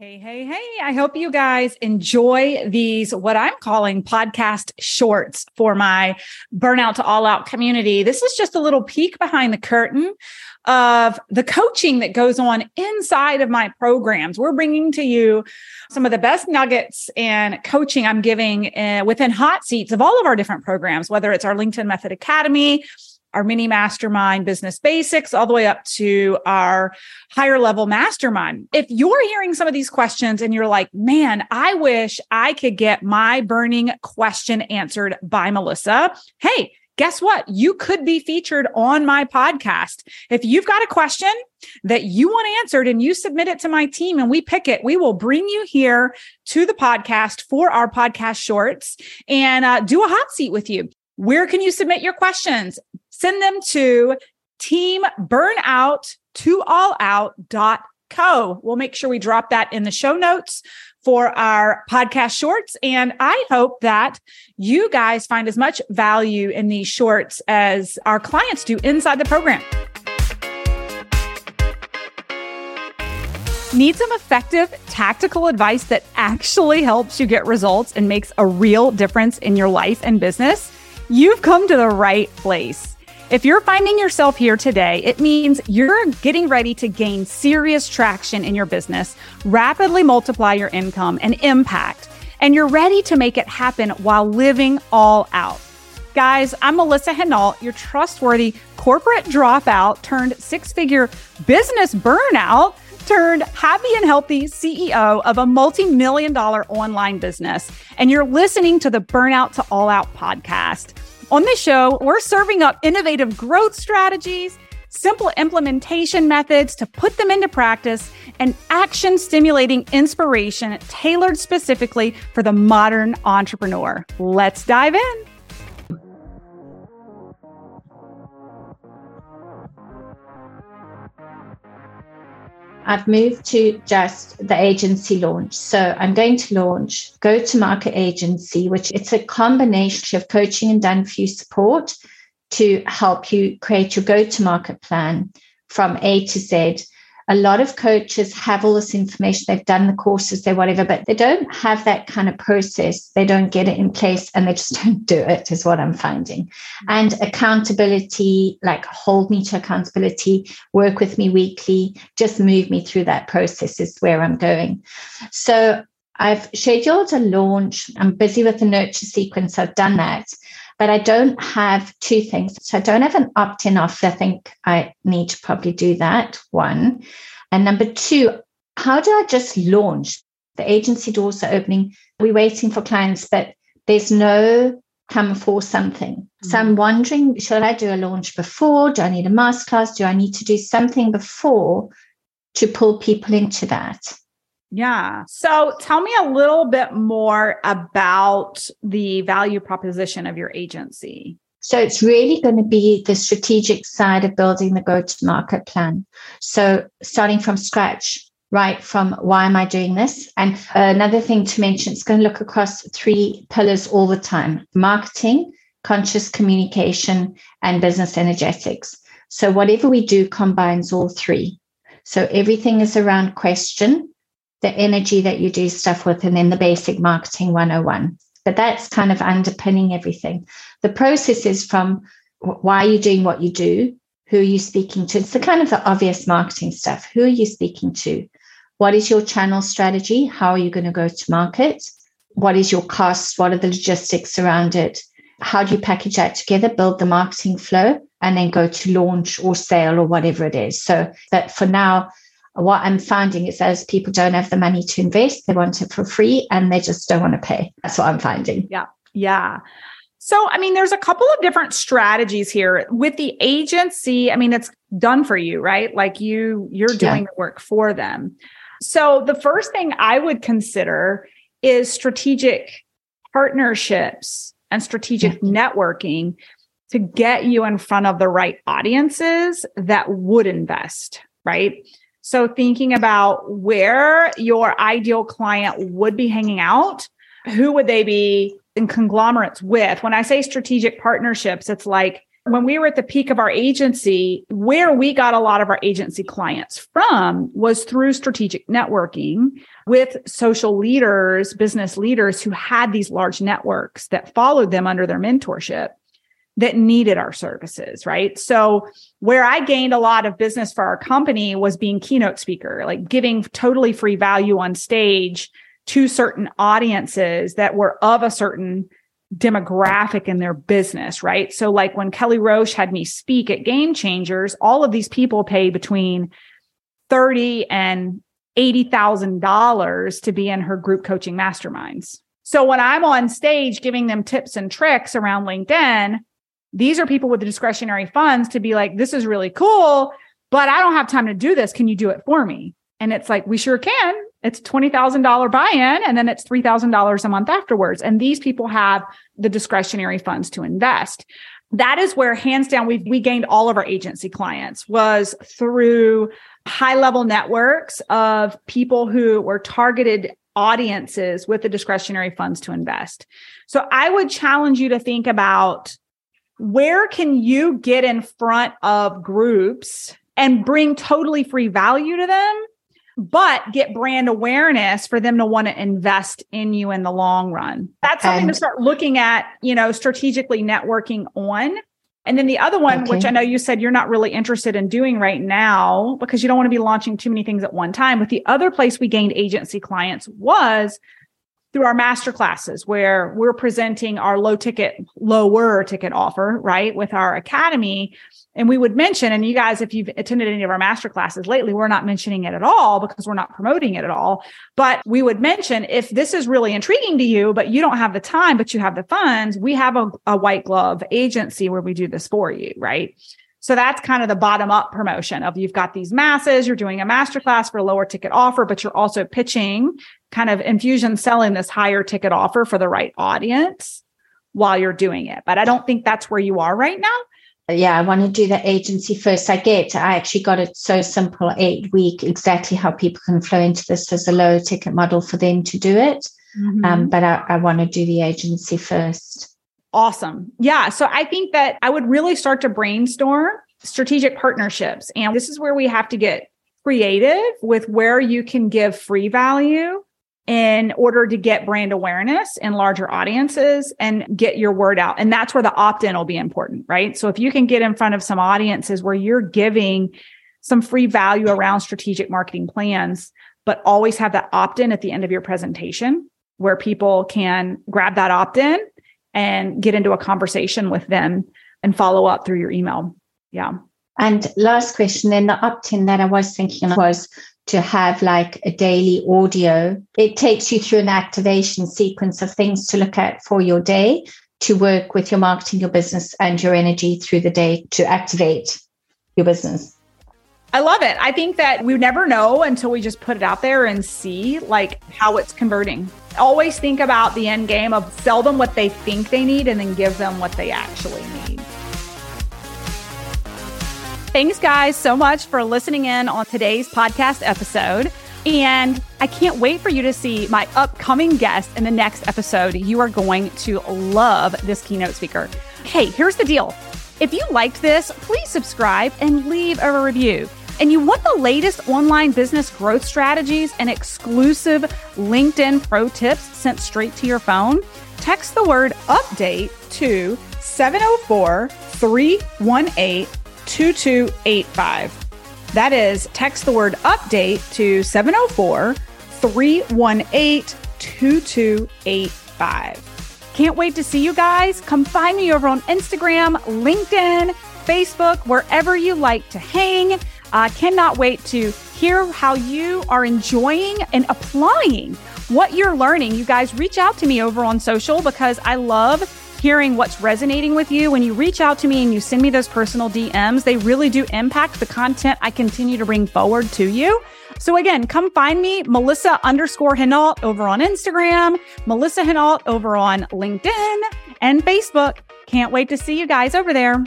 Hey, hey, hey. I hope you guys enjoy these, what I'm calling podcast shorts for my burnout to all out community. This is just a little peek behind the curtain of the coaching that goes on inside of my programs. We're bringing to you some of the best nuggets and coaching I'm giving uh, within hot seats of all of our different programs, whether it's our LinkedIn Method Academy, our mini mastermind business basics all the way up to our higher level mastermind. If you're hearing some of these questions and you're like, man, I wish I could get my burning question answered by Melissa. Hey, guess what? You could be featured on my podcast. If you've got a question that you want answered and you submit it to my team and we pick it, we will bring you here to the podcast for our podcast shorts and uh, do a hot seat with you. Where can you submit your questions? Send them to team burnout to all out.co. We'll make sure we drop that in the show notes for our podcast shorts. And I hope that you guys find as much value in these shorts as our clients do inside the program. Need some effective tactical advice that actually helps you get results and makes a real difference in your life and business? You've come to the right place. If you're finding yourself here today, it means you're getting ready to gain serious traction in your business, rapidly multiply your income and impact, and you're ready to make it happen while living all out. Guys, I'm Melissa Henault, your trustworthy corporate dropout turned six figure business burnout turned happy and healthy CEO of a multi million dollar online business. And you're listening to the Burnout to All Out podcast. On this show, we're serving up innovative growth strategies, simple implementation methods to put them into practice, and action stimulating inspiration tailored specifically for the modern entrepreneur. Let's dive in. I've moved to just the agency launch. So I'm going to launch go to market agency, which it's a combination of coaching and done for you support to help you create your go to market plan from A to Z a lot of coaches have all this information, they've done the courses, they whatever, but they don't have that kind of process. They don't get it in place and they just don't do it, is what I'm finding. And accountability, like hold me to accountability, work with me weekly, just move me through that process is where I'm going. So I've scheduled a launch. I'm busy with the nurture sequence. I've done that but I don't have two things. So I don't have an opt in offer. I think I need to probably do that, one. And number two, how do I just launch? The agency doors are opening. We're waiting for clients, but there's no come for something. Mm-hmm. So I'm wondering, should I do a launch before? Do I need a masterclass? Do I need to do something before to pull people into that? Yeah. So tell me a little bit more about the value proposition of your agency. So it's really going to be the strategic side of building the go to market plan. So starting from scratch, right from why am I doing this? And another thing to mention, it's going to look across three pillars all the time marketing, conscious communication, and business energetics. So whatever we do combines all three. So everything is around question, the energy that you do stuff with, and then the basic marketing 101. But that's kind of underpinning everything. The process is from why are you doing what you do? Who are you speaking to? It's the kind of the obvious marketing stuff. Who are you speaking to? What is your channel strategy? How are you going to go to market? What is your cost? What are the logistics around it? How do you package that together, build the marketing flow, and then go to launch or sale or whatever it is? So that for now, what I'm finding is as people don't have the money to invest, they want it for free and they just don't want to pay. That's what I'm finding. Yeah. Yeah. So, I mean, there's a couple of different strategies here with the agency. I mean, it's done for you, right? Like you, you're doing yeah. the work for them. So, the first thing I would consider is strategic partnerships and strategic mm-hmm. networking to get you in front of the right audiences that would invest, right? So thinking about where your ideal client would be hanging out, who would they be in conglomerates with? When I say strategic partnerships, it's like when we were at the peak of our agency, where we got a lot of our agency clients from was through strategic networking with social leaders, business leaders who had these large networks that followed them under their mentorship that needed our services, right? So where I gained a lot of business for our company was being keynote speaker, like giving totally free value on stage to certain audiences that were of a certain demographic in their business, right? So like when Kelly Roach had me speak at Game Changers, all of these people pay between 30 and $80,000 to be in her group coaching masterminds. So when I'm on stage giving them tips and tricks around LinkedIn, these are people with the discretionary funds to be like, this is really cool, but I don't have time to do this. Can you do it for me? And it's like, we sure can. It's $20,000 buy in, and then it's $3,000 a month afterwards. And these people have the discretionary funds to invest. That is where, hands down, we we gained all of our agency clients was through high level networks of people who were targeted audiences with the discretionary funds to invest. So I would challenge you to think about where can you get in front of groups and bring totally free value to them but get brand awareness for them to want to invest in you in the long run? That's something and, to start looking at you know strategically networking on. And then the other one okay. which i know you said you're not really interested in doing right now because you don't want to be launching too many things at one time but the other place we gained agency clients was through our master classes where we're presenting our low ticket, lower ticket offer, right? With our academy. And we would mention, and you guys, if you've attended any of our master classes lately, we're not mentioning it at all because we're not promoting it at all. But we would mention if this is really intriguing to you, but you don't have the time, but you have the funds, we have a, a white glove agency where we do this for you, right? So that's kind of the bottom up promotion of you've got these masses, you're doing a masterclass for a lower ticket offer, but you're also pitching kind of infusion selling this higher ticket offer for the right audience while you're doing it. But I don't think that's where you are right now. Yeah, I want to do the agency first. I get, I actually got it so simple, eight week, exactly how people can flow into this as a lower ticket model for them to do it. Mm-hmm. Um, but I, I want to do the agency first. Awesome. Yeah. So I think that I would really start to brainstorm strategic partnerships. And this is where we have to get creative with where you can give free value in order to get brand awareness in larger audiences and get your word out. And that's where the opt in will be important, right? So if you can get in front of some audiences where you're giving some free value around strategic marketing plans, but always have that opt in at the end of your presentation where people can grab that opt in and get into a conversation with them and follow up through your email. Yeah. And last question, then the opt in that I was thinking was to have like a daily audio. It takes you through an activation sequence of things to look at for your day to work with your marketing, your business, and your energy through the day to activate your business. I love it. I think that we never know until we just put it out there and see like how it's converting. Always think about the end game of sell them what they think they need and then give them what they actually need. Thanks, guys, so much for listening in on today's podcast episode. And I can't wait for you to see my upcoming guest in the next episode. You are going to love this keynote speaker. Hey, here's the deal. If you liked this, please subscribe and leave a review and you want the latest online business growth strategies and exclusive LinkedIn pro tips sent straight to your phone, text the word update to 704 318 2285. That is, text the word update to 704 318 2285. Can't wait to see you guys. Come find me over on Instagram, LinkedIn, Facebook, wherever you like to hang. I cannot wait to hear how you are enjoying and applying what you're learning. You guys reach out to me over on social because I love hearing what's resonating with you. When you reach out to me and you send me those personal DMs, they really do impact the content I continue to bring forward to you. So again, come find me, Melissa underscore Henault over on Instagram, Melissa Henault over on LinkedIn and Facebook. Can't wait to see you guys over there.